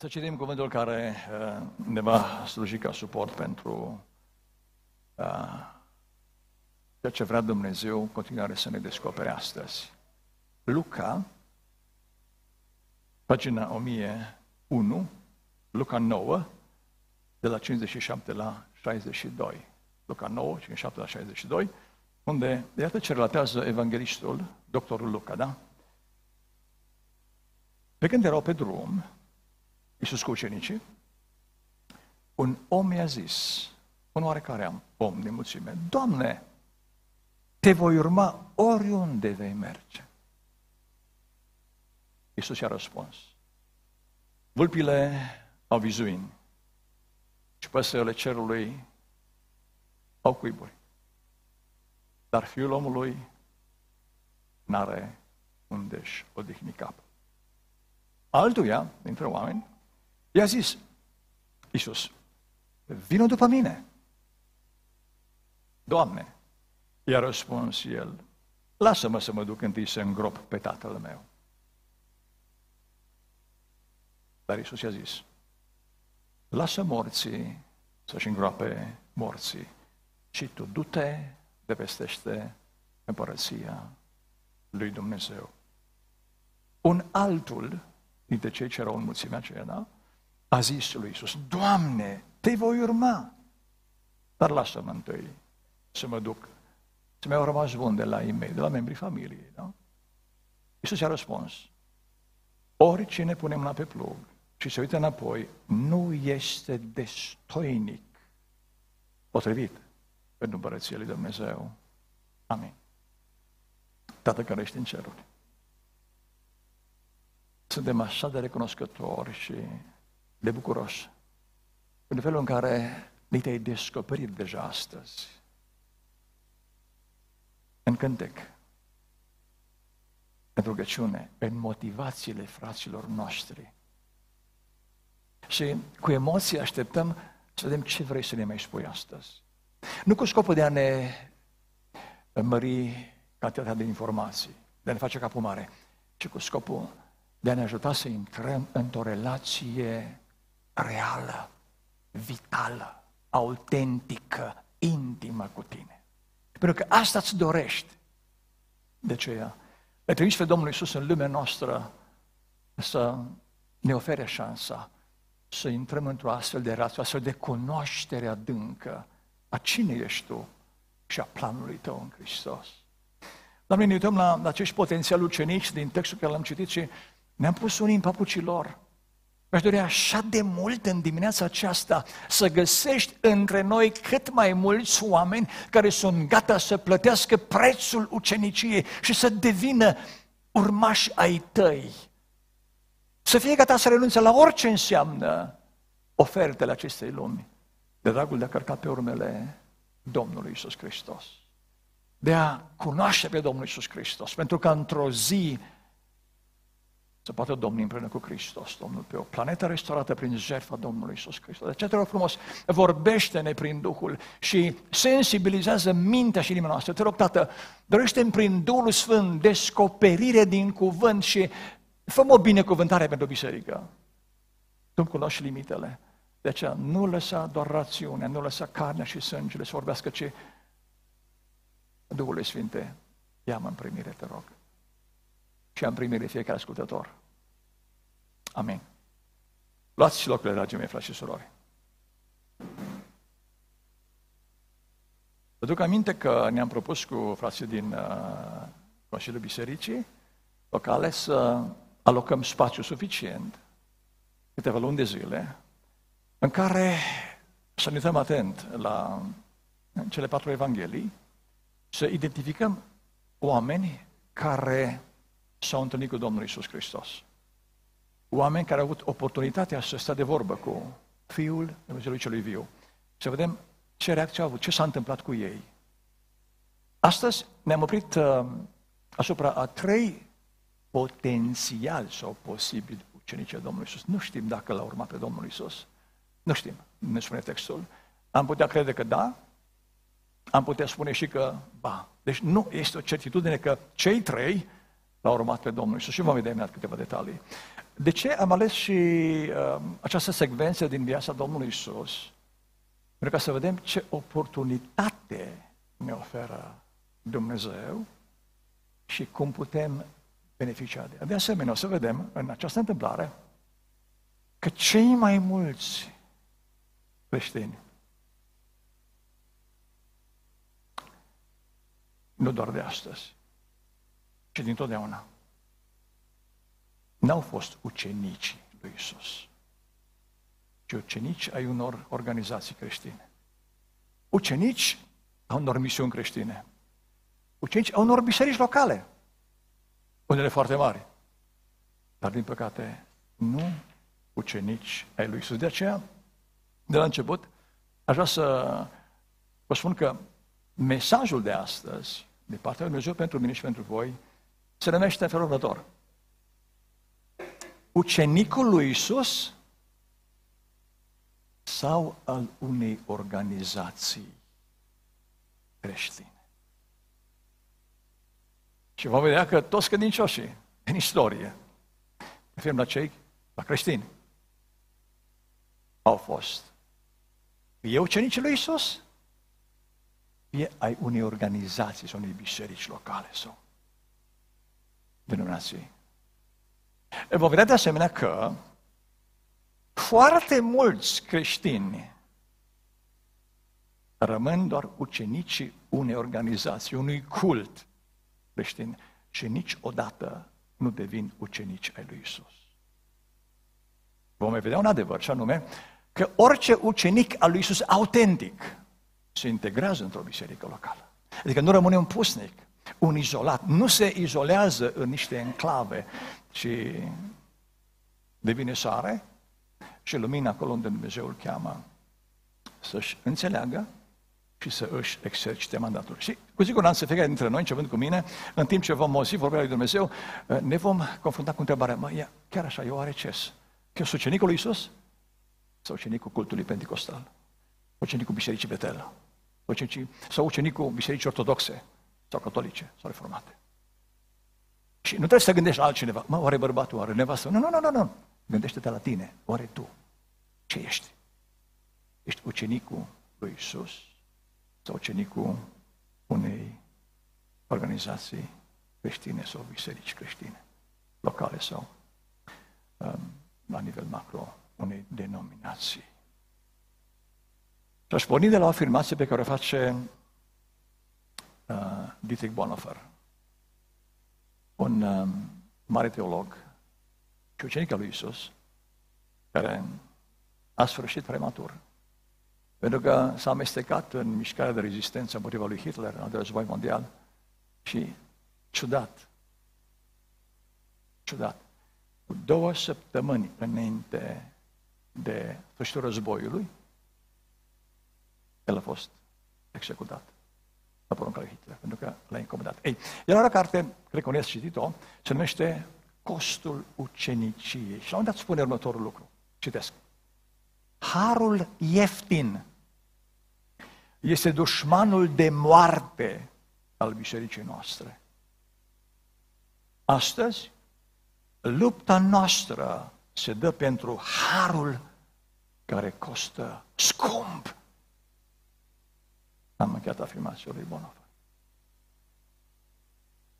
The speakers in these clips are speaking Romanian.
Să citim cuvântul care uh, ne va sluji ca suport pentru uh, ceea ce vrea Dumnezeu în continuare să ne descopere astăzi. Luca, pagina 1001, Luca 9, de la 57 la 62. Luca 9, 57 la 62, unde, iată ce relatează evanghelistul, doctorul Luca, da? Pe când erau pe drum, Iisus cu ucenicii, un om i-a zis, un oarecare om de mulțime, Doamne, te voi urma oriunde vei merge. Iisus i-a răspuns, vulpile au vizuini și păsările cerului au cuiburi. Dar fiul omului n-are unde-și odihni capul. Altuia, dintre oameni, i-a zis, Iisus, vină după mine. Doamne, i-a răspuns el, lasă-mă să mă duc întâi să îngrop pe tatăl meu. Dar Iisus i-a zis, lasă morții să-și îngroape morții și tu du-te de pestește împărăția lui Dumnezeu. Un altul dintre cei ce erau în mulțimea aceea, da? A zis lui Iisus, Doamne, te voi urma, dar lasă-mă întâi să mă duc. Să mi-au rămas bun de la ei mei, de la membrii familiei. Da? Iisus i-a răspuns, oricine pune mâna pe plug și se uită înapoi, nu este destoinic potrivit pentru împărăția lui Dumnezeu. Amin. Tată care ești în ceruri. Suntem așa de recunoscători și de bucuroși în felul în care ni te-ai descoperit deja astăzi. În cântec, în rugăciune, în motivațiile fraților noștri. Și cu emoție așteptăm să vedem ce vrei să ne mai spui astăzi. Nu cu scopul de a ne mări cantitatea de informații, de a ne face capul mare, ci cu scopul de a ne ajuta să intrăm într-o relație reală, vitală, autentică, intimă cu tine. Pentru că asta îți dorești. De aceea, le trimis pe Domnul Iisus în lumea noastră să ne ofere șansa să intrăm într-o astfel de relație, astfel de cunoaștere adâncă a cine ești tu și a planului tău în Hristos. Doamne, ne uităm la, la acești potențiali ucenici din textul care l-am citit și ne-am pus unii în papucii lor. Mi-aș dori așa de mult în dimineața aceasta să găsești între noi cât mai mulți oameni care sunt gata să plătească prețul uceniciei și să devină urmași ai tăi. Să fie gata să renunțe la orice înseamnă ofertele acestei lumi, de dragul de a cărca pe urmele Domnului Isus Hristos. De a cunoaște pe Domnul Isus Hristos, pentru că într-o zi să poată domni împreună cu Hristos, Domnul, pe o planetă restaurată prin jertfa Domnului Isus Hristos. De aceea te rog frumos, vorbește-ne prin Duhul și sensibilizează mintea și inima noastră. Te rog, Tată, dorește prin Duhul Sfânt descoperire din cuvânt și fă o binecuvântare pentru biserică. Tu cunoști limitele. De aceea nu lăsa doar rațiunea, nu lăsa carnea și sângele să vorbească, ci Duhul Sfinte, ia-mă în primire, te rog și am primire fiecare ascultător. Amin. Luați și locurile, dragii mei, frați și surori. Vă duc aminte că ne-am propus cu frații din uh, Consiliul Bisericii locale să alocăm spațiu suficient, câteva luni de zile, în care să ne uităm atent la cele patru evanghelii, să identificăm oameni care s-au întâlnit cu Domnul Isus Hristos. Oameni care au avut oportunitatea să stea de vorbă cu Fiul Dumnezeului Celui Viu. Să vedem ce reacție au avut, ce s-a întâmplat cu ei. Astăzi ne-am oprit uh, asupra a trei potențial sau posibil ucenici ai Domnului Isus. Nu știm dacă l-a urmat pe Domnul Isus. Nu știm, ne spune textul. Am putea crede că da, am putea spune și că ba. Deci nu este o certitudine că cei trei l-a urmat pe Domnul Iisus și vom vedea imediat câteva detalii. De ce am ales și uh, această secvență din viața Domnului Isus? Pentru ca să vedem ce oportunitate ne oferă Dumnezeu și cum putem beneficia de ea. De asemenea, o să vedem în această întâmplare că cei mai mulți creștini, nu doar de astăzi, ci dintotdeauna, n-au fost ucenici lui Isus, ci ucenici ai unor organizații creștine. Ucenici a unor misiuni creștine. Ucenici a unor biserici locale, unele foarte mari. Dar, din păcate, nu ucenici ai lui Isus. De aceea, de la început, aș vrea să vă spun că mesajul de astăzi, de partea lui Dumnezeu pentru mine și pentru voi, se numește în felul următor ucenicul lui Isus sau al unei organizații creștine. Și vom vedea că toți credincioșii în istorie, referim la cei, la creștini, au fost. Fie ucenicii lui Isus, fie ai unei organizații sau unei biserici locale sau denominații Vom vedea de asemenea că foarte mulți creștini rămân doar ucenicii unei organizații, unui cult creștin și niciodată nu devin ucenici ai lui Isus. Vom vedea un adevăr, și anume că orice ucenic al lui Isus autentic se integrează într-o biserică locală. Adică nu rămâne un pusnic, un izolat, nu se izolează în niște enclave, și devine soare și lumina acolo unde Dumnezeu îl cheamă să-și înțeleagă și să își exercite mandatul. Și cu siguranță fiecare dintre noi, începând cu mine, în timp ce vom auzi vorbea lui Dumnezeu, ne vom confrunta cu întrebarea, mă, ia, chiar așa, eu are ce? Că sunt ucenicul lui Isus? Sau ucenicul cultului pentecostal? Ucenicul Bisericii Betel? Sau ucenicul Bisericii Ortodoxe? Sau catolice? Sau reformate? Și nu trebuie să gândești la altcineva. Mă, oare bărbatul, oare nevastă? Nu, nu, nu, nu, nu. Gândește-te la tine. Oare tu? Ce ești? Ești ucenicul lui Isus sau ucenicul unei organizații creștine sau biserici creștine, locale sau um, la nivel macro unei denominații. Și aș porni de la o afirmație pe care o face uh, Dietrich Bonhoeffer un um, mare teolog și ucenic al lui Isus, care a sfârșit prematur. Pentru că s-a amestecat în mișcarea de rezistență împotriva lui Hitler în al doilea război mondial și ciudat, ciudat, cu două săptămâni înainte de sfârșitul războiului, el a fost executat la porunca lui Hitler, pentru că l-a incomodat. Ei, el are o carte, cred că ați citit-o, se numește Costul uceniciei. Și la un dat spune următorul lucru. Citesc. Harul ieftin este dușmanul de moarte al bisericii noastre. Astăzi, lupta noastră se dă pentru harul care costă scump am încheiat afirmația lui Bonhoeffer.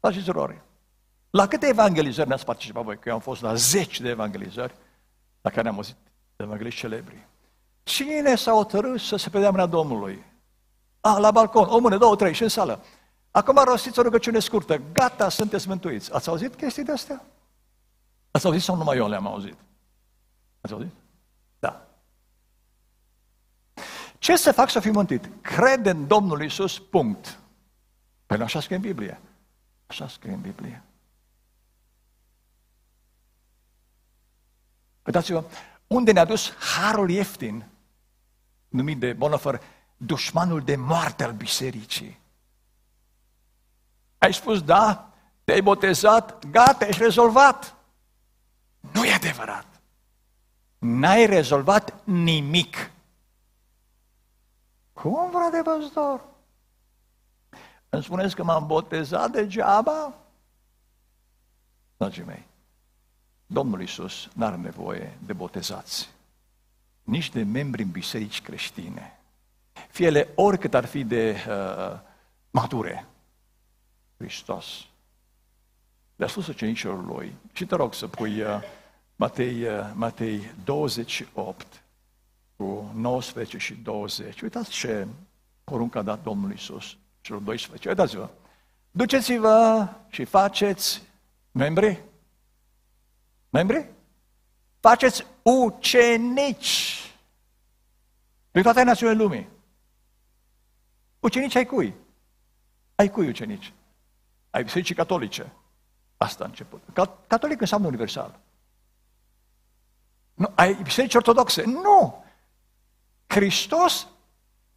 Dar și surori, la câte evangelizări ne-ați participat voi? Că eu am fost la zeci de evangelizări la care am auzit de evangeliști celebri. Cine s-a hotărât să se predea mâna Domnului? A, la balcon, o mână, două, trei și în sală. Acum rostiți o rugăciune scurtă. Gata, sunteți mântuiți. Ați auzit chestii de astea? Ați auzit sau numai eu le-am auzit? Ați auzit? Ce să fac să fiu mântuit? Crede în Domnul Isus, punct. Păi așa scrie în Biblie. Așa scrie în Biblie. Uitați-vă, unde ne-a dus harul ieftin, numit de Bonhoeffer, dușmanul de moarte al bisericii. Ai spus da, te-ai botezat, gata, ești rezolvat. Nu e adevărat. N-ai rezolvat nimic. Cum, frate păstor? Îmi spuneți că m-am botezat degeaba? dragii mei, Domnul Iisus nu are nevoie de botezați, nici de membri în biserici creștine, fie ele oricât ar fi de uh, mature. Hristos le-a spus ucenicilor lui, și te rog să pui uh, Matei, uh, Matei 28 cu 19 și 20. Uitați ce porunc a dat Domnul Iisus celor 12. Uitați-vă. Duceți-vă și faceți membri. Membri? Faceți ucenici din toate națiunile lumii. Ucenici ai cui? Ai cui ucenici? Ai bisericii catolice. Asta a început. Catolic înseamnă universal. Nu, ai biserici ortodoxe. Nu! Hristos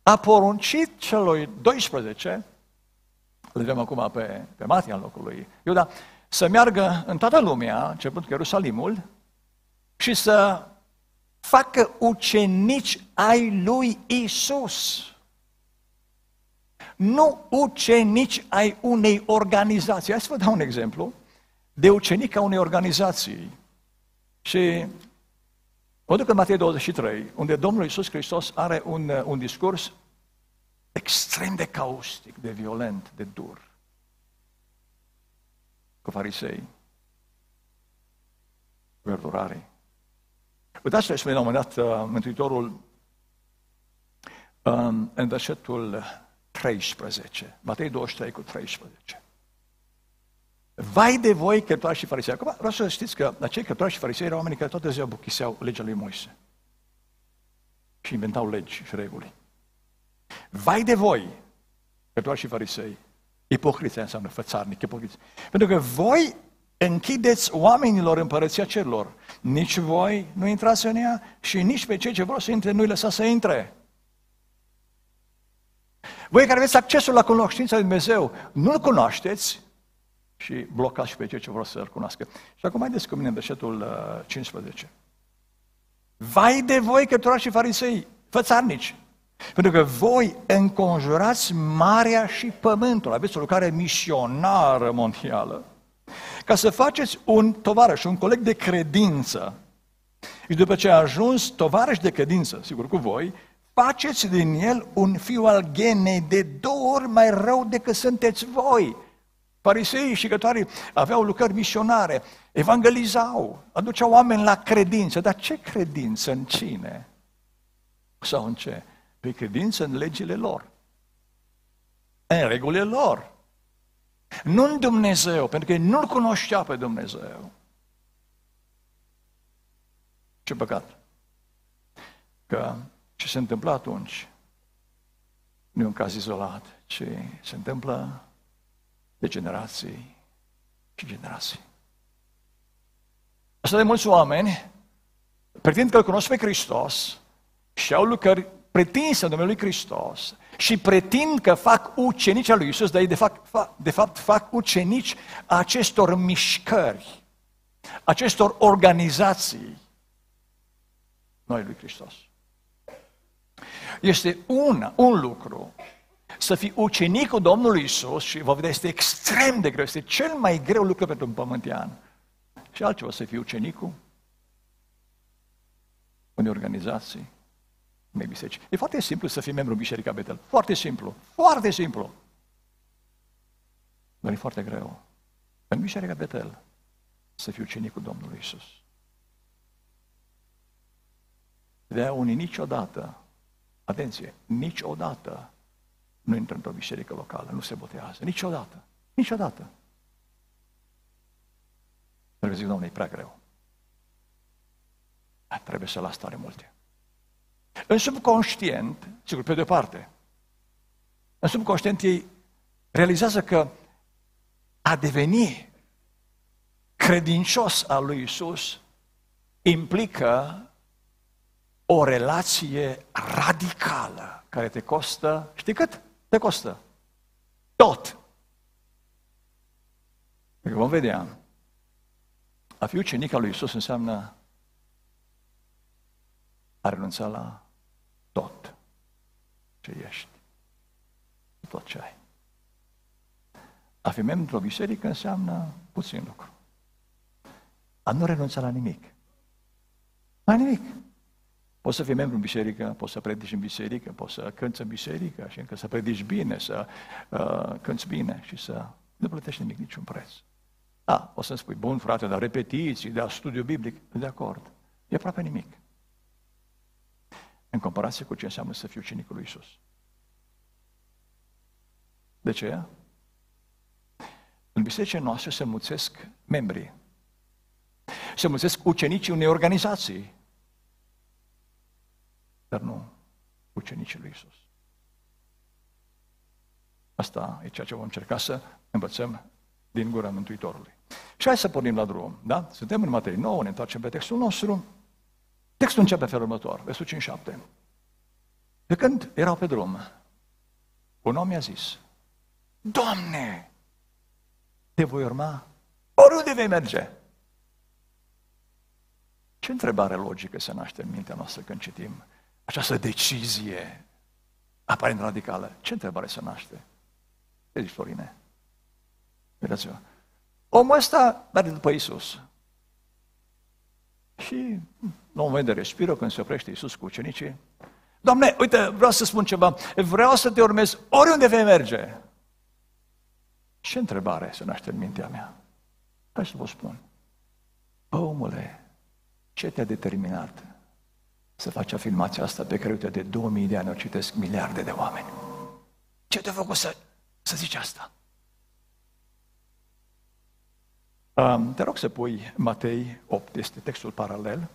a poruncit celor 12, le vedem acum pe, pe Matia în locul lui Iuda, să meargă în toată lumea, începând cu Ierusalimul, și să facă ucenici ai lui Isus. Nu ucenici ai unei organizații. Hai să vă dau un exemplu de ucenic a unei organizații. Și mă duc în Matei 23, unde Domnul Iisus Hristos are un, un discurs extrem de caustic, de violent, de dur cu farisei, cu ierturare. Uitați ce spune la un moment dat uh, Mântuitorul um, în versetul 13, Matei 23 cu 13. Vai de voi, cărturari și farisei. Acum vreau să știți că acei cărturari și farisei erau oamenii care toată ziua buchiseau legea lui Moise. Și inventau legi și reguli. Vai de voi, cărturari și farisei. Ipocriția înseamnă fățarnic, ipocriție. Pentru că voi închideți oamenilor împărăția cerilor. Nici voi nu intrați în ea și nici pe cei ce vor să intre nu-i lăsați să intre. Voi care aveți accesul la cunoștința lui Dumnezeu, nu-L cunoașteți și blocați și pe cei ce vor să-L cunoască. Și acum haideți cu mine în versetul 15. Uh, Vai de voi, căturași și farisei, fățarnici, pentru că voi înconjurați marea și pământul, aveți o lucrare misionară mondială, ca să faceți un tovarăș, un coleg de credință. Și după ce a ajuns tovarăș de credință, sigur cu voi, faceți din el un fiu al genei de două ori mai rău decât sunteți voi. Pariseii și cătoarii aveau lucrări misionare, evangelizau, aduceau oameni la credință. Dar ce credință în cine? Sau în ce? Pe credință în legile lor. În regulile lor. Nu în Dumnezeu, pentru că ei nu-L cunoștea pe Dumnezeu. Ce păcat. Că ce se întâmplă atunci nu e un caz izolat, ci se întâmplă de generații și generații. Asta de mulți oameni pretind că îl cunosc pe Hristos și au lucrări pretinse în numele lui Hristos și pretind că fac ucenici al lui Isus, dar ei de fapt, fac, de fapt fac ucenici acestor mișcări, acestor organizații noi lui Hristos. Este una, un lucru să fii ucenicul Domnului Isus și vă vedea, este extrem de greu, este cel mai greu lucru pentru un pământean. Și altceva să fii ucenicul unei organizații unei biserici. E foarte simplu să fii membru în Biserica Betel. Foarte simplu. Foarte simplu. Dar e foarte greu. În Biserica Betel să fiu ucenicul Domnului Isus. De unii niciodată, atenție, niciodată nu intră într-o biserică locală, nu se botează. Niciodată. Niciodată. Pentru că zic, Doamne, e prea greu. Trebuie să las tare multe. În subconștient, sigur, pe de parte, în subconștient ei realizează că a deveni credincios al lui Isus implică o relație radicală care te costă, știi cât? Te costă tot. Pentru că vom vedea, a fi ucenic al lui Isus înseamnă a renunța la tot ce ești, tot ce ai. A fi membru într-o biserică înseamnă puțin lucru. a nu renunța la nimic. La nimic. Poți să fii membru în biserică, poți să predici în biserică, poți să cânți în biserică și încă să predici bine, să uh, cânți bine și să nu plătești nimic, niciun preț. Da, o să-mi spui, bun frate, dar repetiții, dar studiu biblic, de acord. E aproape nimic. În comparație cu ce înseamnă să fiu cinicul lui Isus. De ce? În bisericile noastre se mulțesc membrii. Se mulțesc ucenicii unei organizații. Dar nu ucenicii lui Isus. Asta e ceea ce vom încerca să învățăm din gura Mântuitorului. Și hai să pornim la drum, da? Suntem în materie nouă, ne întoarcem pe textul nostru. Textul începe felul următor, versul 5-7. De când erau pe drum, un om mi-a zis, Doamne, te voi urma oriunde vei merge. Ce întrebare logică se naște în mintea noastră când citim această decizie aparent radicală? Ce întrebare se naște? Ce zici, Florine? Uitați-vă. Omul ăsta merge după Isus. Și la un moment de respiră, când se oprește Isus cu ucenicii, Doamne, uite, vreau să spun ceva, vreau să te urmez oriunde vei merge. Ce întrebare se naște în mintea mea? Hai să vă spun. Omule, ce te-a determinat să faci afirmația asta pe care, uite, de 2000 de ani o citesc miliarde de oameni? Ce te-a făcut să, să zici asta? Um, te rog să pui Matei 8, este textul paralel.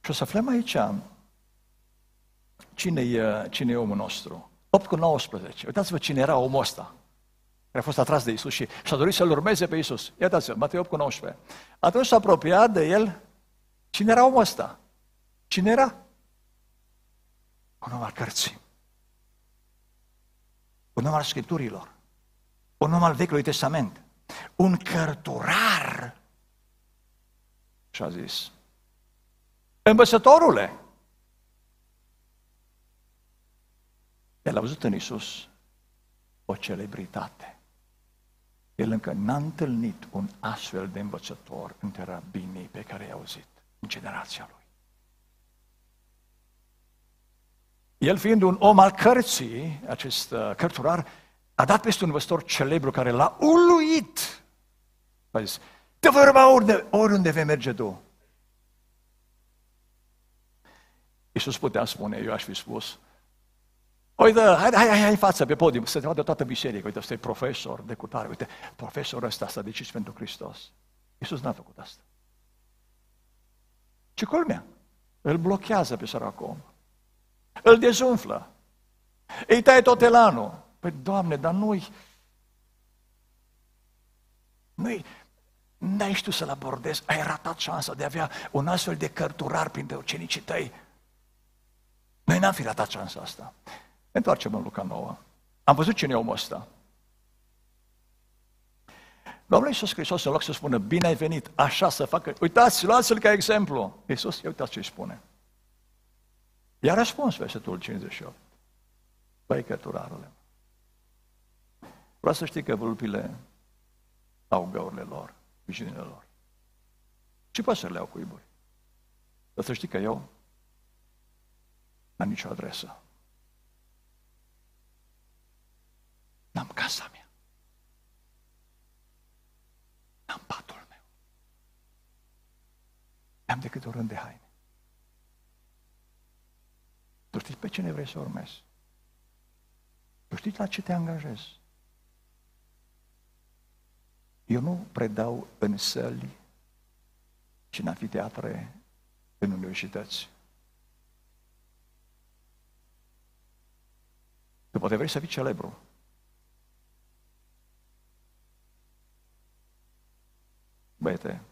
Și o să aflăm aici cine e, cine e omul nostru. 8 cu 19. Uitați-vă cine era omul ăsta care a fost atras de Isus și și-a dorit să-L urmeze pe Isus. Iată-vă, Matei 8 cu 19. Atunci s-a apropiat de el. Cine era omul ăsta? Cine era? Un om al cărții. Un om al Scripturilor. Un om al Vechiului Testament un cărturar. Și a zis, învățătorule, el a văzut în Isus o celebritate. El încă n-a întâlnit un astfel de învățător între rabinii pe care i-a auzit în generația lui. El fiind un om al cărții, acest uh, cărturar, a dat peste un învățător celebru care l-a uluit. A zis, te voi urma oriunde, oriunde vei merge tu. Iisus putea spune, eu aș fi spus, Uite, hai, hai, hai, hai față pe podium, să te vadă toată biserica. Uite, ăsta e profesor de cutare. Uite, profesorul ăsta s-a decis pentru Hristos. Iisus n-a făcut asta. Ce culmea? Îl blochează pe săracul om. Îl dezumflă. Îi taie tot elanul. Păi, Doamne, dar nu-i... Nu-i... N-ai știut să-l abordezi, ai ratat șansa de a avea un astfel de cărturar printre ucenicii tăi. Noi n-am fi ratat șansa asta. Ne întoarcem în Luca 9. Am văzut cine e omul ăsta. Domnul Iisus Hristos, în loc să spună, bine ai venit, așa să facă, uitați, luați-l ca exemplu. Iisus, ia uitați ce îi spune. I-a răspuns versetul 58. Băi, cărturarule, Vreau să știi că vulpile au găurile lor, vișinile lor. Și păsările au cuiburi. Dar să știi că eu n-am nicio adresă. N-am casa mea. N-am patul meu. N-am decât o rând de haine. Tu știi pe cine vrei să urmezi. Tu știi la ce te angajezi. Eu nu predau în săli și în anfiteatre în universități. Tu poate vrei să fii celebru. Băiete,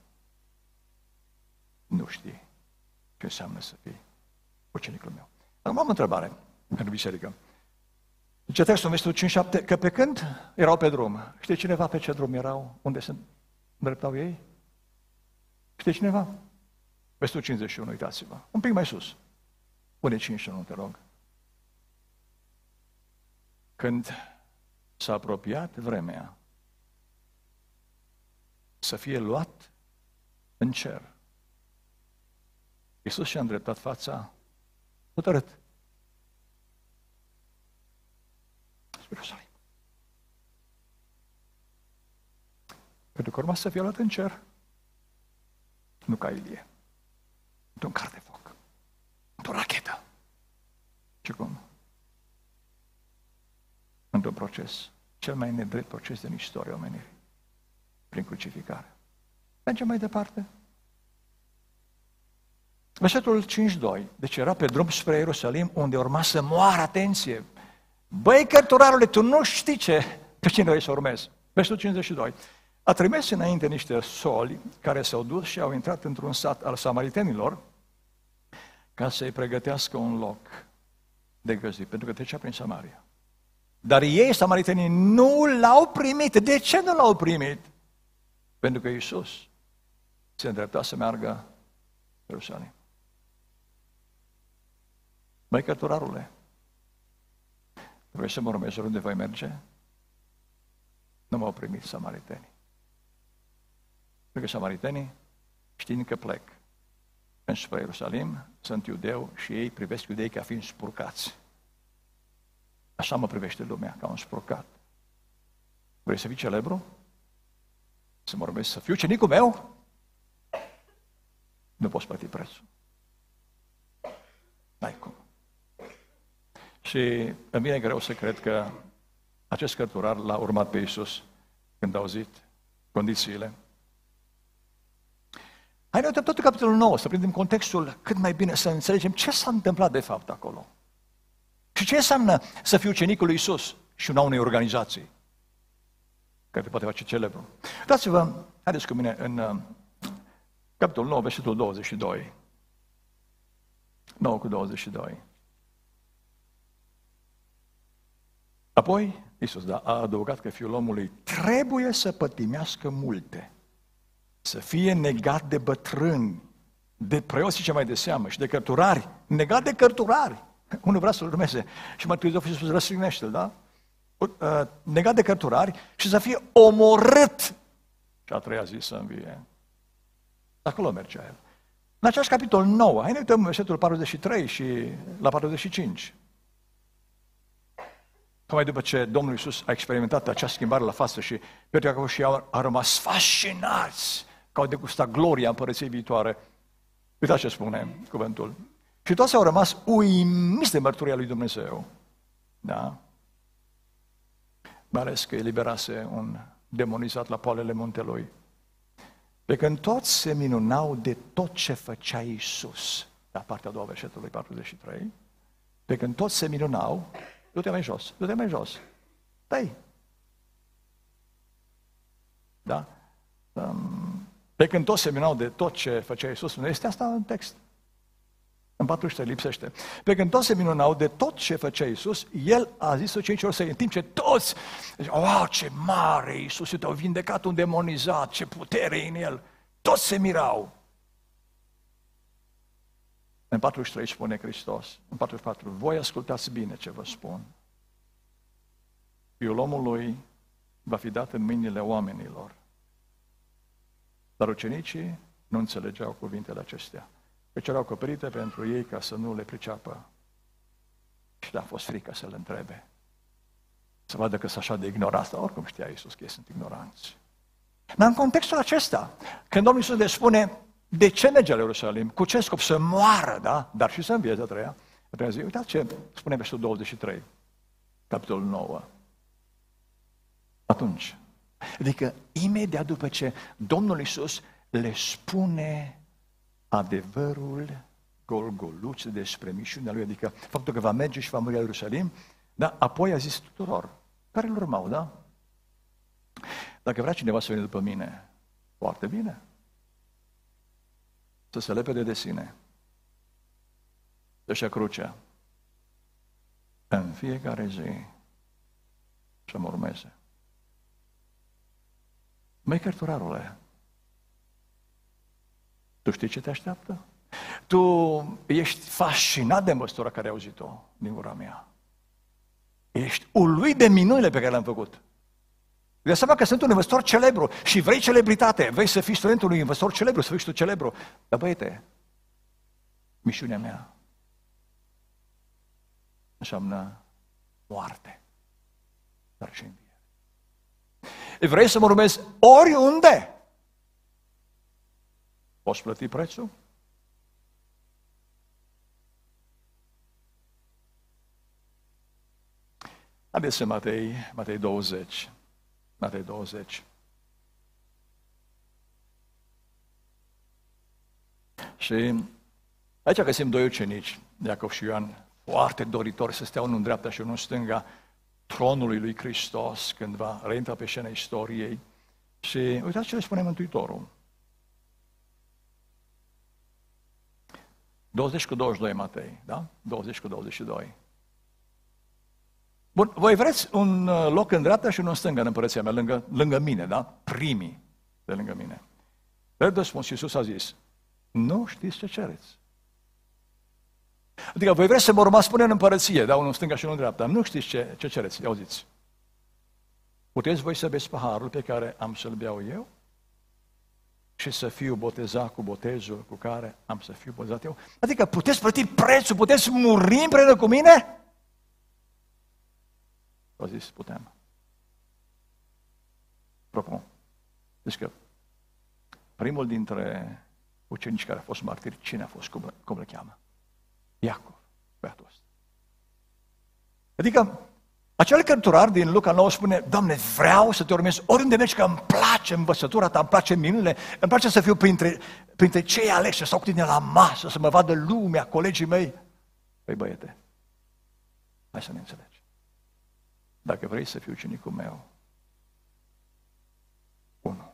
nu știi ce înseamnă să fii ucenicul meu. Acum am o întrebare pentru biserică. Zice textul versetul 5-7, că pe când erau pe drum, știe cineva pe ce drum erau, unde se îndreptau ei? Știe cineva? Versetul 51, uitați-vă. Un pic mai sus. Pune 51, te rog. Când s-a apropiat vremea să fie luat în cer. Iisus și-a îndreptat fața hotărât. Ierusalim. Pentru că urma să fie luat în cer, nu ca Ilie, într-un car de foc, într-o rachetă. Ce cum? Într-un proces, cel mai nedrept proces din istoria omenirii, prin crucificare. Mergem mai departe. Versetul 5.2. Deci era pe drum spre Ierusalim, unde urma să moară, atenție. Băi, cărturarule, tu nu știi ce, pe cine vrei să urmezi. Versetul 52. A trimis înainte niște soli care s-au dus și au intrat într-un sat al samaritenilor ca să-i pregătească un loc de găzit, pentru că trecea prin Samaria. Dar ei, samaritenii, nu l-au primit. De ce nu l-au primit? Pentru că Iisus se îndrepta să meargă Ierusalim. Băi, căturarule, vreți să mă urmezi unde voi merge? Nu m-au primit samaritenii. Pentru că samaritenii, știind că plec spre Ierusalim, sunt iudeu și ei privesc iudei ca fiind spurcați. Așa mă privește lumea, ca un spurcat. Vrei să fii celebru? Să mă urmezi să fiu cenicul meu? Nu poți plăti prețul. N-ai cum. Și îmi vine greu să cred că acest cărturar l-a urmat pe Iisus când a auzit condițiile. Hai noi tot capitolul 9, să prindem contextul cât mai bine, să înțelegem ce s-a întâmplat de fapt acolo. Și ce înseamnă să fiu cenicul lui Iisus și una unei organizații care te poate face celebru. Dați-vă, haideți cu mine în uh, capitolul 9, versetul 22. 9 cu 22. Apoi, Iisus da, a adăugat că Fiul omului trebuie să pătimească multe, să fie negat de bătrâni, de preoți și ce mai de seamă, și de cărturari, negat de cărturari. Unul vrea să-L urmeze și Mărturisitul a spus, răsignește-L, da? Uh, negat de cărturari și să fie omorât. Și a treia zi să învie. Acolo mergea el. În același capitol 9, hai ne uităm versetul 43 și la 45. Tocmai după ce Domnul Iisus a experimentat acea schimbare la față și Petru și au, au rămas fascinați că au degustat gloria împărăției viitoare. Uitați ce spune cuvântul. Și toți au rămas uimiți de mărturia lui Dumnezeu. Da? Mai ales că eliberase un demonizat la poalele muntelui. Pe când toți se minunau de tot ce făcea Iisus, la partea a doua versetului 43, pe când toți se minunau, du-te mai jos, du-te mai jos. Păi. Da? Um, pe când toți se minunau de tot ce făcea Iisus, nu este asta în text. În 43 lipsește. Pe când toți se minunau de tot ce făcea Iisus, El a zis-o cinci ori să în timp ce toți, zice, wow, ce mare Iisus, te-au vindecat un demonizat, ce putere e în El. Toți se mirau. În 43 spune Hristos, în 44, voi ascultați bine ce vă spun. Fiul omului va fi dat în mâinile oamenilor. Dar ucenicii nu înțelegeau cuvintele acestea. Căci erau acoperite pentru ei ca să nu le priceapă. Și a fost frică să le întrebe. Să vadă că sunt așa de ignorați, dar oricum știa Iisus că ei sunt ignoranți. Dar în contextul acesta, când Domnul Iisus le spune, de ce merge la Ierusalim? Cu ce scop? Să moară, da? Dar și să învieze a treia. A treia zi. Uitați ce spune versetul 23, capitolul 9. Atunci, adică imediat după ce Domnul Iisus le spune adevărul golgoluț despre misiunea lui, adică faptul că va merge și va muri la Ierusalim, da? apoi a zis tuturor, care îl urmau, da? Dacă vrea cineva să vină după mine, foarte bine. Să se lepede de sine. Să-și crucea. În fiecare zi să mă urmeze. Măi, cărturarule, tu știi ce te așteaptă? Tu ești fascinat de măsura care ai auzit-o din gura mea. Ești uluit de minunile pe care le-am făcut. De seama că sunt un învățător celebru și vrei celebritate, vrei să fii studentul unui învățător celebru, să fii tu celebru. Dar băiete, mișunea mea înseamnă moarte, dar și înviere. Vrei să mă urmezi oriunde? Poți plăti prețul? Haideți să Matei, Matei 20. Matei 20. Și aici găsim doi ucenici, Iacov și Ioan, foarte doritori să stea unul în dreapta și unul în stânga tronului lui Hristos când va reintra pe scena istoriei. Și uitați ce le spune Mântuitorul. 20 cu 22 Matei, da? 20 cu 22. Bun, voi vreți un uh, loc în dreapta și unul în stânga în împărăția mea, lângă, lângă mine, da? Primii de lângă mine. Drept răspuns, Iisus a zis, nu știți ce cereți. Adică voi vreți să mă urmați spune în împărăție, da, unul în stânga și unul în dreapta. Nu știți ce, ce cereți, auziți. Puteți voi să beți paharul pe care am să-l beau eu? Și să fiu botezat cu botezul cu care am să fiu botezat eu? Adică puteți plăti prețul, puteți muri împreună cu mine? Au zis, putem. Apropo, deci că primul dintre ucenici care a fost martir, cine a fost, cum, cum le cheamă? Iacov, băiatul ăsta. Adică, acel cărturar din Luca 9 spune, Doamne, vreau să te urmez oriunde mergi, că îmi place învățătura ta, îmi place minunile, îmi place să fiu printre, printre cei aleși, să stau cu tine la masă, să mă vadă lumea, colegii mei. Păi băiete, hai să ne înțelegi. Dacă vrei să fii ucenicul meu, unu,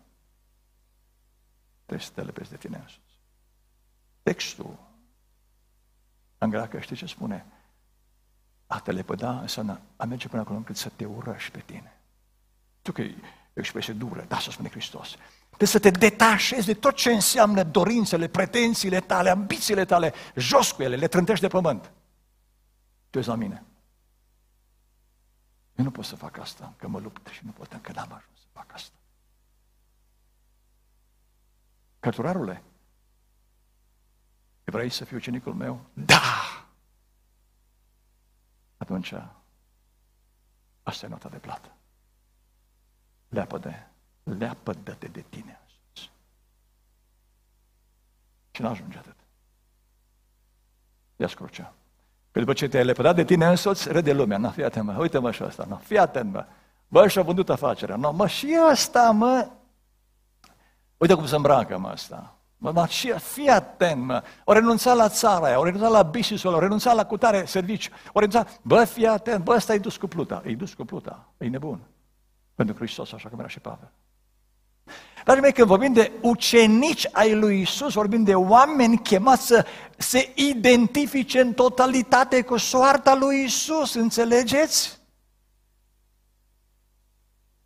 trebuie să te lepezi de tine însuți. Textul în greacă știi ce spune? A te lepăda înseamnă a merge până acolo încât să te urăși pe tine. Tu că e o expresie dură, da, să spune Hristos. Trebuie să te detașezi de tot ce înseamnă dorințele, pretențiile tale, ambițiile tale, jos cu ele, le trântești de pământ. Tu ești la mine. Eu nu pot să fac asta, că mă lupt și nu pot, încă n-am ajuns să fac asta. Căturarule, vrei să fiu ucenicul meu? Da! Atunci, asta e nota de plată. Leapă-de, leapă-de de tine. Și nu ajunge atât. Ia crucea. Că după ce te-ai lepădat de tine însoți, râde lumea. Nu, fii atent, mă, uite-mă și ăsta, nu, fii atent, mă. Bă, și-a vândut afacerea. Nu, mă, și ăsta, mă. Uite cum se îmbracă, mă, ăsta. Mă, mă, și, fii atent, mă. O renunțat la țara aia, o renunțat la business o renunțat la cutare serviciu, o renunțat, bă, fii atent, bă, ăsta e dus cu pluta. E dus cu pluta, e nebun. Pentru Hristos, așa cum era și Pavel. Dragii mei, când vorbim de ucenici ai lui Isus, vorbim de oameni chemați să se identifice în totalitate cu soarta lui Isus, înțelegeți?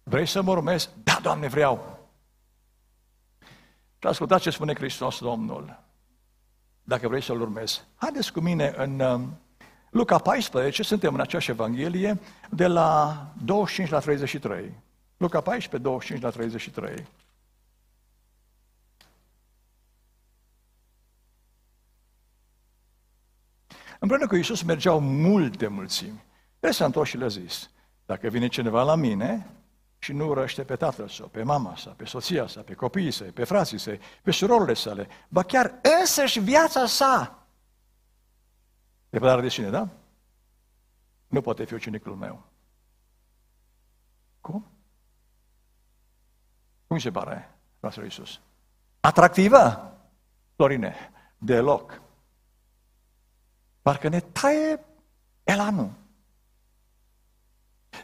Vrei să mă urmezi? Da, Doamne, vreau. Și ascultați ce spune Hristos Domnul. Dacă vrei să-L urmezi. Haideți cu mine în um, Luca 14, suntem în aceeași Evanghelie, de la 25 la 33. Luca 14, 25 la 33. Împreună cu Iisus mergeau multe mulțimi. El s-a întors și le-a zis, dacă vine cineva la mine și nu urăște pe tatăl său, pe mama sa, pe soția sa, pe copiii săi, pe frații săi, pe surorile sale, ba chiar însăși viața sa, Lepădare de cine, da? Nu poate fi ucenicul meu. Cum? Cum se pare, Fratele Iisus? Atractivă? Florine, deloc. Parcă ne taie elanul.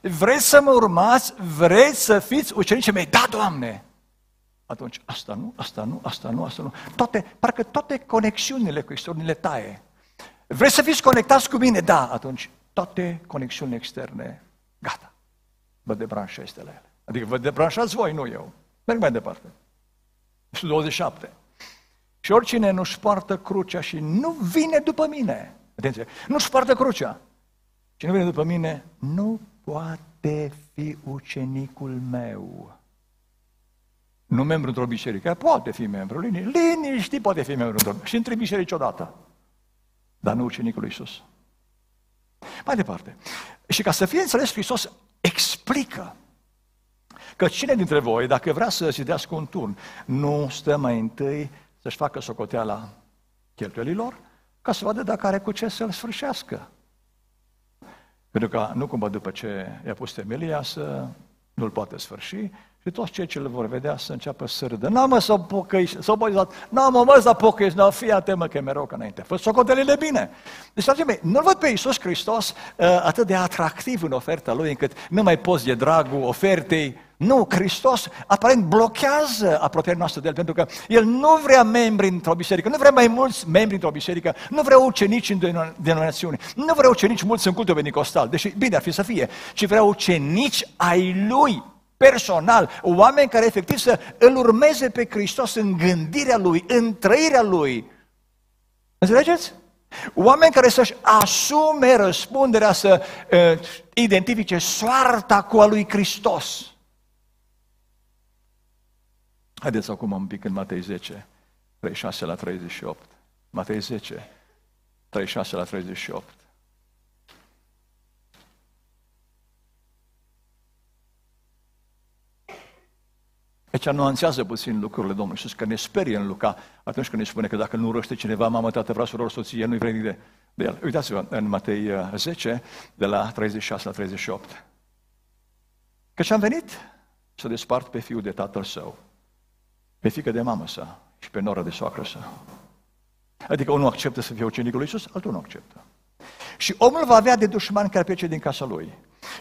Vreți să mă urmați? Vreți să fiți ucenicii mei? Da, Doamne! Atunci, asta nu, asta nu, asta nu, asta nu. Toate, parcă toate conexiunile cu istorie le taie. Vreți să fiți conectați cu mine? Da, atunci toate conexiunile externe, gata. Vă debranșați de la ele. Adică vă debranșați voi, nu eu. Merg mai departe. 27. Și oricine nu-și poartă crucea și nu vine după mine, Atenție, nu-și poartă crucea. Cine vine după mine nu poate poate fi ucenicul meu. Nu membru într-o biserică, poate fi membru, liniștit poate fi membru într-o și între biserici odată. Dar nu ucenicul lui Iisus. Mai departe. Și ca să fie înțeles, Hristos explică că cine dintre voi, dacă vrea să zidească un turn, nu stă mai întâi să-și facă socoteala cheltuielilor, ca să vadă dacă are cu ce să-l sfârșească. Pentru că nu cumva după ce i-a pus temelia să nu-l poate sfârși și toți cei ce le vor vedea să înceapă să râdă. N-am mă să pocăiș, să pocăi, n-am mă mă să pocăi, n fii atemă că e mereu ca înainte. Fă socotelile bine. Deci, dragii mei, nu-L văd pe Iisus Hristos uh, atât de atractiv în oferta Lui, încât nu mai poți de dragul ofertei, nu, Hristos aparent blochează apropierea noastră de El, pentru că El nu vrea membri într-o biserică, nu vrea mai mulți membri într-o biserică, nu vrea ucenici în denominațiuni, nu vrea ucenici mulți în cultul benicostal, deși bine ar fi să fie, ci vrea ucenici ai Lui, personal, oameni care efectiv să îl urmeze pe Hristos în gândirea Lui, în trăirea Lui. Înțelegeți? Oameni care să-și asume răspunderea să uh, identifice soarta cu a lui Hristos. Haideți acum un pic în Matei 10, 36 la 38. Matei 10, 36 la 38. Aici nuanțează puțin lucrurile Domnului Iisus, că ne sperie în Luca atunci când ne spune că dacă nu urăște cineva, mamă, tată, vreau să soție, nu-i vrei de, de el. Uitați-vă în Matei 10, uh, de la 36 la 38. Căci am venit să despart pe fiul de tatăl său pe fică de mamă sa și pe noră de soacră sa. Adică unul acceptă să fie ucenicul lui Iisus, altul nu acceptă. Și omul va avea de dușman care plece din casa lui.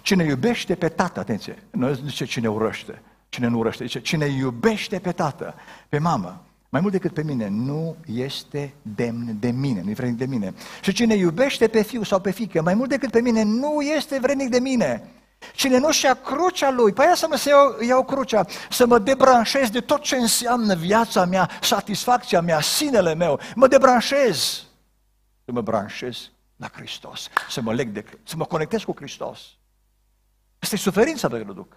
Cine iubește pe tată, atenție, nu zice cine urăște, cine nu urăște, zice cine iubește pe tată, pe mamă, mai mult decât pe mine, nu este demn de mine, nu e vrednic de mine. Și cine iubește pe fiu sau pe fică, mai mult decât pe mine, nu este vrednic de mine. Cine nu și-a crucea lui, păi aia să mă să iau, iau crucea, să mă debranșez de tot ce înseamnă viața mea, satisfacția mea, sinele meu, mă debranșez, să mă branșez la Hristos, să mă leg de, să mă conectez cu Hristos. Asta e suferința pe care o duc.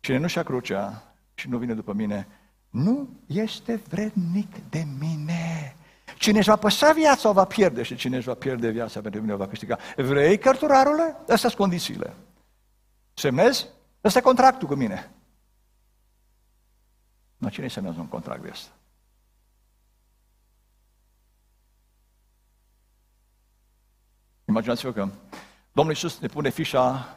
Cine nu și-a crucea și nu vine după mine, nu este vrednic de mine. Cine își va păsa viața o va pierde și cine își va pierde viața pentru mine o va câștiga. Vrei cărturarule? Astea sunt condițiile. Semnezi? Ăsta e contractul cu mine. Nu, cine semnează un contract de asta? Imaginați-vă că Domnul Iisus ne pune fișa,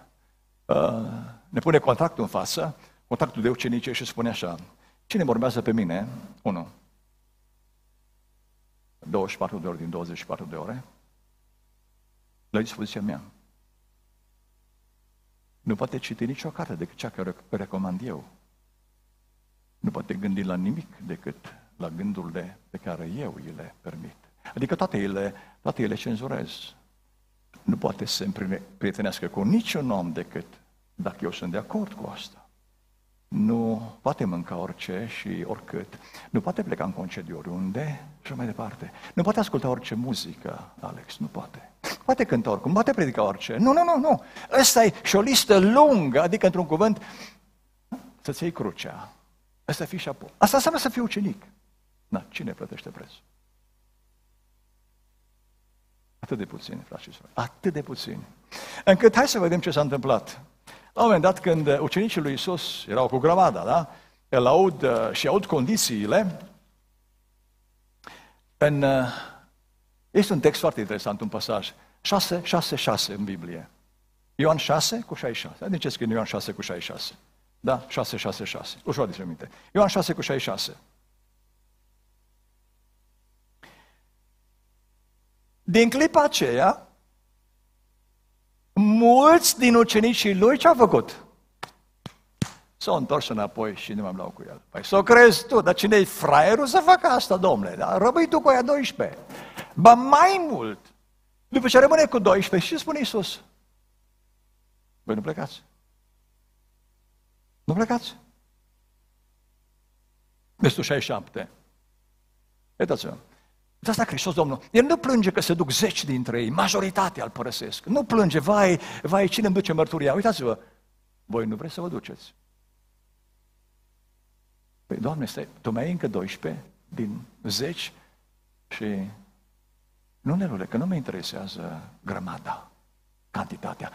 uh, ne pune contractul în față, contractul de ucenicie și spune așa, cine urmează pe mine? Unu, 24 de ore din 24 de ore la dispoziția mea. Nu poate citi nicio carte decât cea care o recomand eu. Nu poate gândi la nimic decât la gândurile pe care eu îi le permit. Adică toate ele, toate ele cenzurez. Nu poate să se prietenească cu niciun om decât dacă eu sunt de acord cu asta nu poate mânca orice și oricât, nu poate pleca în concediu oriunde și mai departe. Nu poate asculta orice muzică, Alex, nu poate. Poate cânta oricum, poate predica orice. Nu, nu, nu, nu. Ăsta e și o listă lungă, adică într-un cuvânt, să-ți iei crucea. Asta fi și apoi. Asta înseamnă să fii ucenic. Na, cine plătește prețul? Atât de puțin, frate și Atât de puțin. Încât hai să vedem ce s-a întâmplat. La un moment dat, când ucenicii lui Isus erau cu grămada, da? El aud uh, și aud condițiile, în, uh, este un text foarte interesant, un pasaj, 6, 6, 6 în Biblie. Ioan 6 cu 66. De ce scrie Ioan 6 cu 66? Da? 6, 6, 6. Ușor de minte. Ioan 6 cu 66. Din clipa aceea, mulți din ucenicii lui ce au făcut? S-au întors înapoi și nu mai luau cu el. Păi să o crezi tu, dar cine e fraierul să facă asta, domnule? Da? Rămâi tu cu aia 12. Ba mai mult, după ce rămâne cu 12, și spune Iisus? Voi nu plecați. Nu plecați. Versul 67. Uitați-vă. De asta Hristos Domnul, El nu plânge că se duc zeci dintre ei, majoritatea îl părăsesc. Nu plânge, vai, vai, cine îmi duce mărturia? Uitați-vă, voi nu vreți să vă duceți. Păi, Doamne, stai, Tu mai ai încă 12 din zeci și nu, Nelule, că nu mă interesează grămada, cantitatea,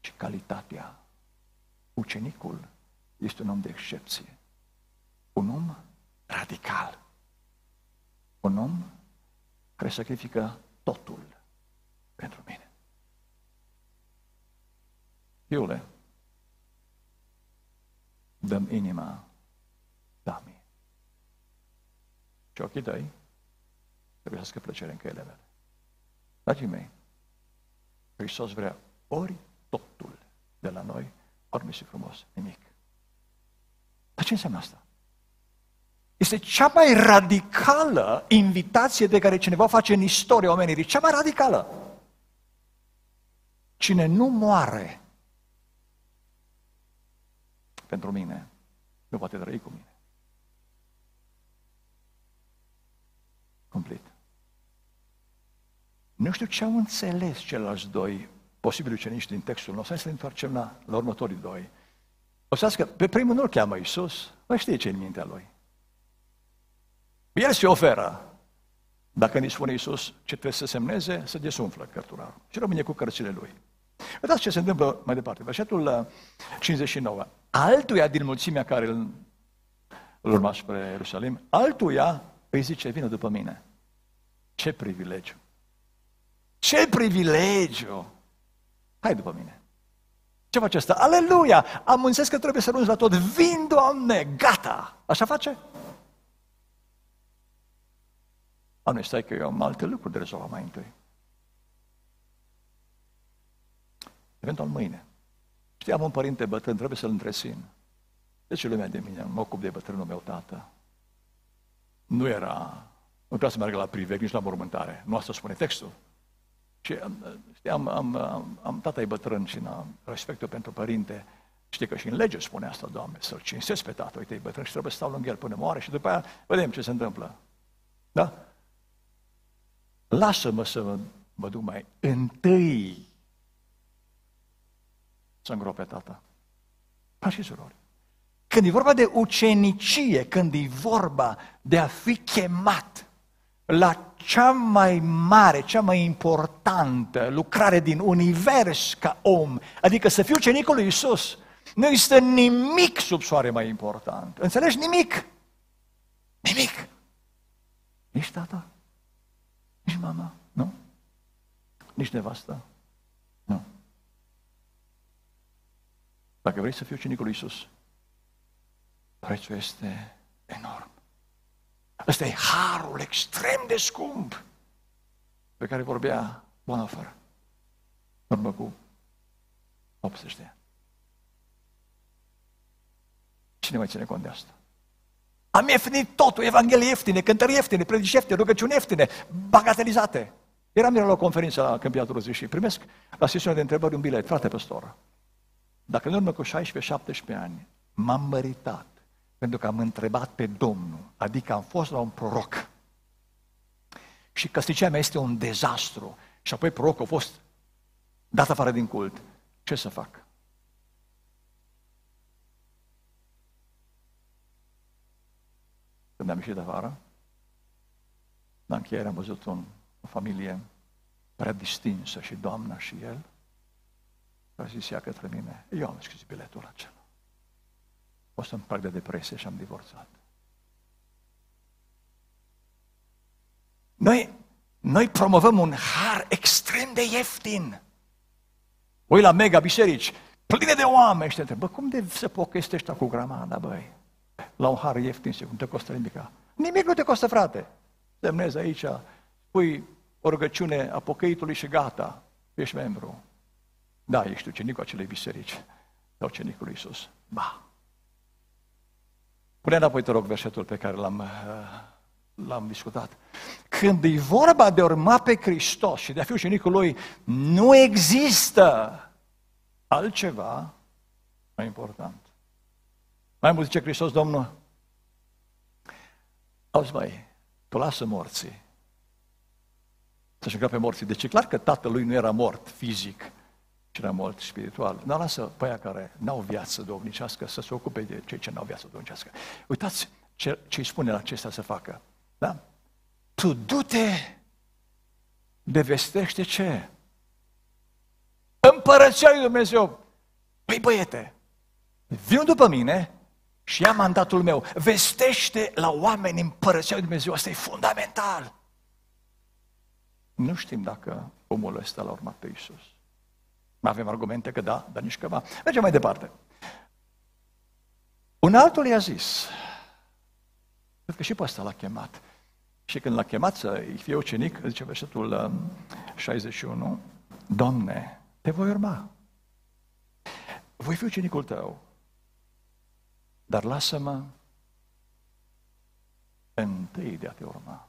ci calitatea. Ucenicul este un om de excepție. Un om radical. Un om care sacrifică totul pentru mine. Iule, dăm inima damii. Și ochii tăi trebuie să plăcere în căile mele. Dragii mei, Hristos vrea ori totul de la noi, ori mi frumos, nimic. Dar ce înseamnă asta? Este cea mai radicală invitație de care cineva face în istoria omenirii. Cea mai radicală. Cine nu moare pentru mine, nu poate trăi cu mine. Complet. Nu știu ce au înțeles ceilalți doi posibil ucenici din textul nostru. Hai să ne întoarcem la, la următorii doi. O să că pe primul nu-l cheamă Iisus, mai știe ce în mintea lui. El se oferă. Dacă ne spune Iisus ce trebuie să semneze, să desumflă cărturarul. Și rămâne cu cărțile lui. Uitați ce se întâmplă mai departe. Versetul 59. Uh, altuia din mulțimea care îl, îl urma spre Ierusalim, altuia îi zice, vină după mine. Ce privilegiu! Ce privilegiu! Hai după mine. Ce face asta? Aleluia! Am înțeles că trebuie să renunți la tot. Vin, Doamne, gata! Așa face? Nu stai că eu am alte lucruri de rezolvat mai întâi. Eventual mâine. Știam un părinte bătrân, trebuie să-l întrețin. ce lumea de mine, mă ocup de bătrânul meu tată. Nu era, nu trebuia să meargă la privec, nici la mormântare. Nu asta spune textul. Și știam, am, am, am tata e bătrân și am respectul pentru părinte. Știi că și în lege spune asta, Doamne, să-l cinstesc pe tată, uite, e bătrân și trebuie să stau lângă el până moare și după aia vedem ce se întâmplă. Da? Lasă-mă să mă, mă duc mai întâi să îngrop pe tata. Frați și surori, când e vorba de ucenicie, când e vorba de a fi chemat la cea mai mare, cea mai importantă lucrare din univers ca om, adică să fiu ucenicul lui Isus, nu există nimic sub soare mai important. Înțelegi? Nimic. Nimic. Nici tata, nici mama, nu? Nici nevastă, nu. Dacă vrei să fii ucenicul lui Isus, prețul este enorm. Ăsta e harul extrem de scump pe care vorbea Bonhoeffer în urmă cu 80 de ani. Cine mai ține cont de asta? Am ieftinit totul, evanghelie ieftine, cântări ieftine, predici ieftine, rugăciuni ieftine, bagatelizate. Eram la o conferință la Câmpiatul și primesc la sesiunea de întrebări un bilet, frate păstor. Dacă în urmă cu 16-17 ani m-am măritat pentru că am întrebat pe Domnul, adică am fost la un proroc. Și căsnicia mea este un dezastru. Și apoi prorocul a fost dat afară din cult. Ce să fac? Când am ieșit afară, la încheiere am văzut un, o familie prea distinsă și doamna și el, a zis ea către mine, eu am scris biletul acela o să îmi de depresie și am divorțat. Noi, noi promovăm un har extrem de ieftin. Ui la mega biserici, pline de oameni și te întreb, bă, cum de se pochește ăștia cu gramada, băi? La un har ieftin, și cum te costă nimic. Nimic nu te costă, frate. Semnezi aici, pui o rugăciune a pocăitului și gata, ești membru. Da, ești ucenicul acelei biserici, sau ucenicul lui Iisus. Ba, Pune înapoi, te rog, versetul pe care l-am, uh, l-am discutat. Când e vorba de urma pe Hristos și de a fi ucenicul lui, nu există altceva mai important. Mai mult zice Hristos, Domnul, auzi mai, tu lasă morții să-și îngroape morții. Deci e clar că tatălui nu era mort fizic, ci era mort spiritual. Dar lasă pe aia care n-au viață domnicească să se ocupe de cei ce n-au viață domnicească. Uitați ce, ce îi spune la acesta să facă. Da? Tu du-te de vestește ce? Împărăția lui Dumnezeu. Păi băiete, vin după mine și ia mandatul meu. Vestește la oameni împărăția lui Dumnezeu. Asta e fundamental. Nu știm dacă omul ăsta l-a urmat pe Iisus. Avem argumente că da, dar nici că va. Mergem mai departe. Un altul i-a zis, cred că și pe ăsta l-a chemat. Și când l-a chemat să fie ucenic, zice versetul 61, um, Doamne, te voi urma. Voi fi ucenicul tău, dar lasă-mă întâi de a te urma.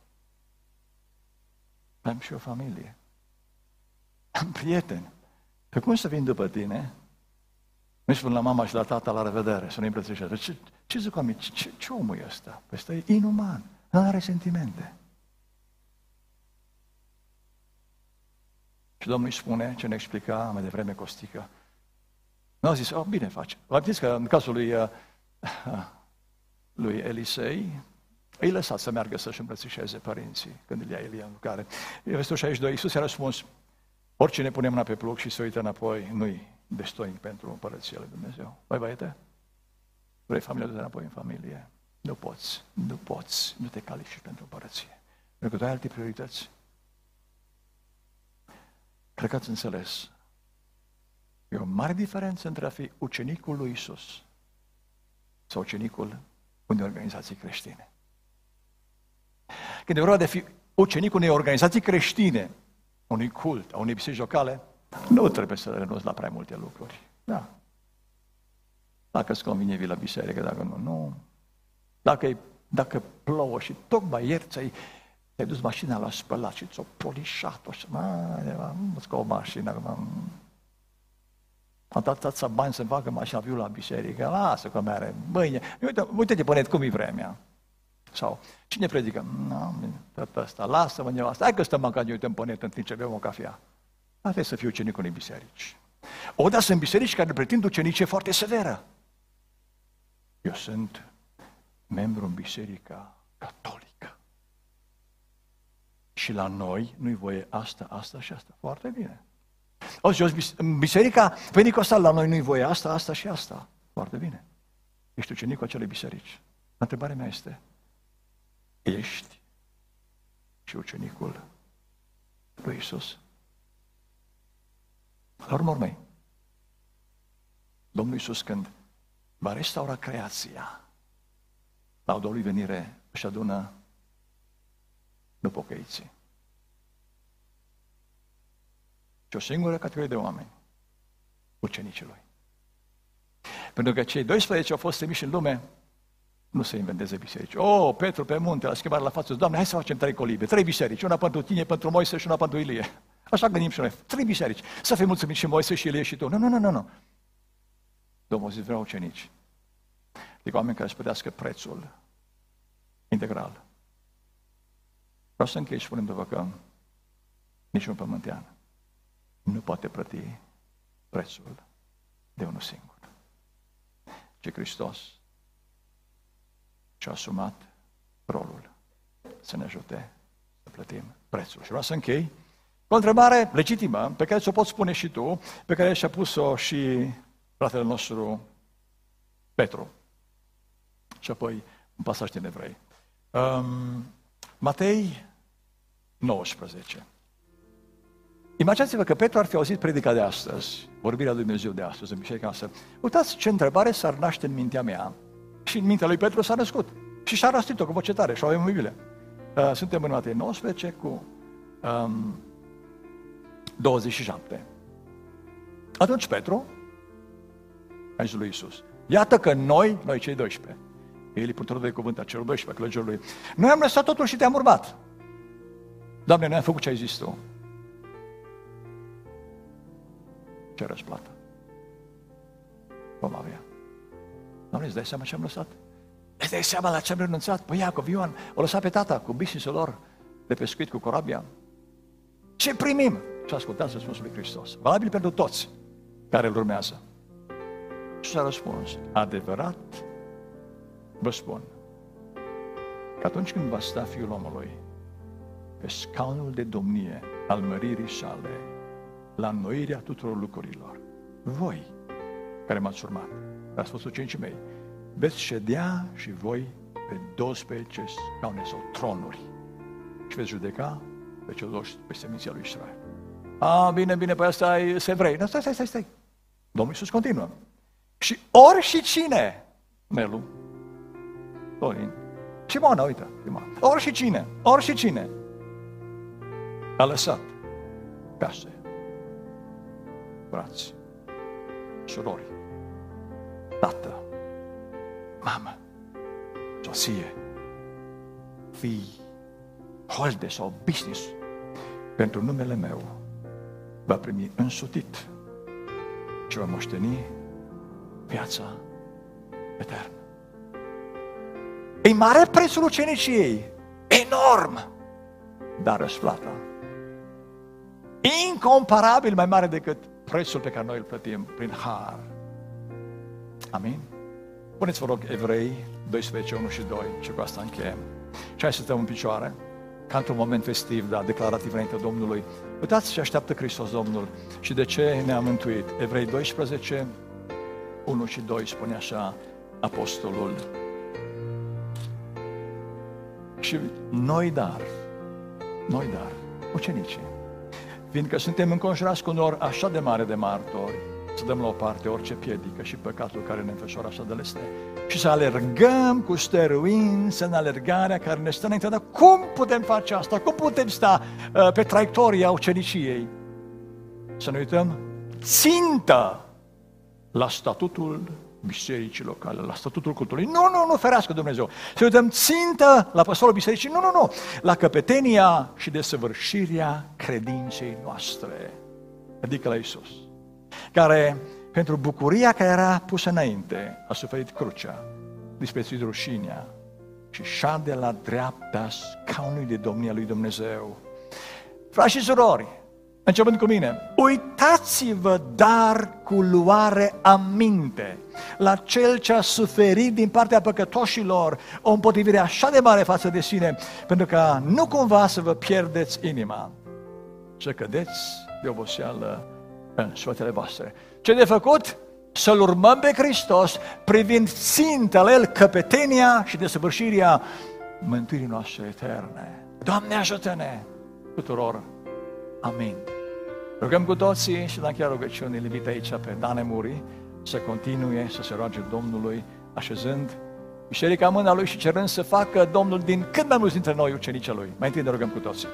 Am și o familie. Am prieteni. Pe cum să vin după tine? Nu spun la mama și la tata la revedere, să nu îmbrățișeze. Ce, ce zic oamenii? Ce, ce, ce omul e ăsta? Păi ăsta e inuman. Nu are sentimente. Și Domnul îi spune, ce ne explica mai devreme Costică. Nu a zis, oh, bine face. Vă că în cazul lui, uh, lui Elisei, îi lăsat să meargă să-și îmbrățișeze părinții când îl ia Elia în lucrare. Versetul 62, Iisus i-a răspuns, oricine pune mâna pe plug și se uită înapoi, nu-i destoinic pentru împărăția lui Dumnezeu. Băi, băiete, vrei familia de înapoi în familie? Nu poți, nu poți, nu te califici pentru împărăție. Pentru că tu ai alte priorități. Cred că ați înțeles. E o mare diferență între a fi ucenicul lui Isus sau ucenicul unei organizații creștine. Când e vorba de fi ucenicul unei organizații creștine, unui cult, a unei biserici locale, nu trebuie să renunți la prea multe lucruri. Da. Dacă îți convine, vii la biserică, dacă nu, nu. Dacă, dacă plouă și tocmai ieri ți-ai, ți-ai dus mașina la spălat și ți-o polișat-o și nu îți o mașină, acum, am dat tata bani să facă mașina, viu la biserică, lasă că mere, mâine, uite, uite-te pe net cum e vremea. Sau cine predică? Nu, tot ăsta, lasă-mă nevastă, hai că stăm în ne uităm pe net în timp ce bem o cafea. Asta să fiu ucenicul unei biserici. O, dar sunt biserici care pretind ucenicie foarte severă. Eu sunt membru în biserica catolică. Și la noi nu-i voie asta, asta și asta. Foarte bine. O, jos, în biserica Pentecostal la noi nu-i voie asta, asta și asta. Foarte bine. Ești ucenicul acelei biserici. Întrebarea mea este, ești și ucenicul lui Isus? La urmă urmei, Domnul Iisus când va restaura creația, la o lui venire își adună nu pocăiții. Și o singură categorie de oameni, ucenicii lui. Pentru că cei 12 au fost trimiși în lume, nu se inventeze biserici. Oh, Petru pe munte, la schimbare la față, Doamne, hai să facem trei colibe, trei biserici, una pentru tine, pentru Moise și una pentru Ilie. Așa gândim și noi. Trei biserici. Să fim mulțumiți și Moise și Ilie și tu. Nu, nu, nu, nu, nu. Domnul zice, vreau ucenici. Adică oameni care să plătească prețul integral. Vreau să închei spunându-vă că niciun pământean nu poate plăti prețul de unul singur. Ce Hristos și-a asumat rolul să ne ajute să plătim prețul. Și vreau să închei o întrebare legitimă, pe care ți-o poți spune și tu, pe care și-a pus-o și fratele nostru Petru. Și apoi un pasaj din evrei. Um, Matei 19. Imaginați-vă că Petru ar fi auzit predica de astăzi, vorbirea lui Dumnezeu de astăzi, în biserica noastră. Uitați ce întrebare s-ar naște în mintea mea. Și în mintea lui Petru s-a născut. Și și-a rastit-o cu voce tare și o avem în Biblie. Uh, suntem în Matei 19 cu um, 27. Atunci Petru a zis lui Iisus, iată că noi, noi cei 12, el e purtător de cuvânt a celor 12, călăgelor lui, noi am lăsat totul și te-am urmat. Doamne, noi am făcut ce ai zis Tu. Ce răsplată? Vom avea. Doamne, îți dai seama ce am lăsat? Îți dai seama la ce am renunțat? Păi Iacov, Ioan, o lăsat pe tata cu business lor de pescuit cu corabia. ce primim? Și ascultați răspunsul lui Hristos. Valabil pentru toți care îl urmează. Și s-a răspuns, adevărat vă spun că atunci când va sta Fiul omului pe scaunul de domnie al măririi sale, la înnoirea tuturor lucrurilor, voi care m-ați urmat, ați fost ucenicii mei, veți ședea și voi pe 12 scaune sau tronuri și veți judeca pe cel dos pe seminția lui Israel. A, bine, bine, păi asta e evrei. Nu, stai, stai, stai, stai. Domnul Iisus continuă. Și ori și cine, Melu, Florin, Simona, uite, Simona, ori și cine, ori și cine, a lăsat case, frați, surori, tată, mamă, soție, fii, holde sau business pentru numele meu va primi însutit și va moșteni viața eternă. E mare prețul uceniciei, enorm, dar răsplata incomparabil mai mare decât prețul pe care noi îl plătim prin har. Amin? Puneți vă rog Evrei 12, 1 și 2 și cu asta încheiem. Și hai să stăm în picioare, ca într-un moment festiv, da, declarativ înainte Domnului. Uitați ce așteaptă Hristos Domnul și de ce ne-a mântuit. Evrei 12, 1 și 2 spune așa apostolul. Și noi dar, noi dar, ucenicii, fiindcă suntem înconjurați cu un nor așa de mare de martori, să dăm la o parte orice piedică și păcatul care ne înfășoară așa de leste și să alergăm cu stăruință în alergarea care ne stă înainte. Dar cum putem face asta? Cum putem sta uh, pe traiectoria uceniciei? Să ne uităm țintă la statutul bisericii locale, la statutul cultului. Nu, nu, nu, ferească Dumnezeu. Să uităm țintă la păstorul bisericii. Nu, nu, nu. La căpetenia și desăvârșirea credinței noastre. Adică la Isus. Care, pentru bucuria care era pusă înainte, a suferit crucea, disprețuit rușinea și șade la dreapta scaunului de domnia lui Dumnezeu. Frați și surori, Începând cu mine, uitați-vă dar cu luare aminte la cel ce a suferit din partea păcătoșilor o împotrivire așa de mare față de sine, pentru că nu cumva să vă pierdeți inima, să cădeți de oboseală în soatele voastre. Ce de făcut? Să-L urmăm pe Hristos, privind ținta la El căpetenia și desăvârșirea mântuirii noastre eterne. Doamne ajută-ne tuturor! Amin. Rugăm cu toții și la chiar rugăciune invit aici pe Dane Muri să continue să se roage Domnului, așezând biserica mâna lui și cerând să facă Domnul din cât mai mulți dintre noi ucenicii lui. Mai întâi ne rugăm cu toții.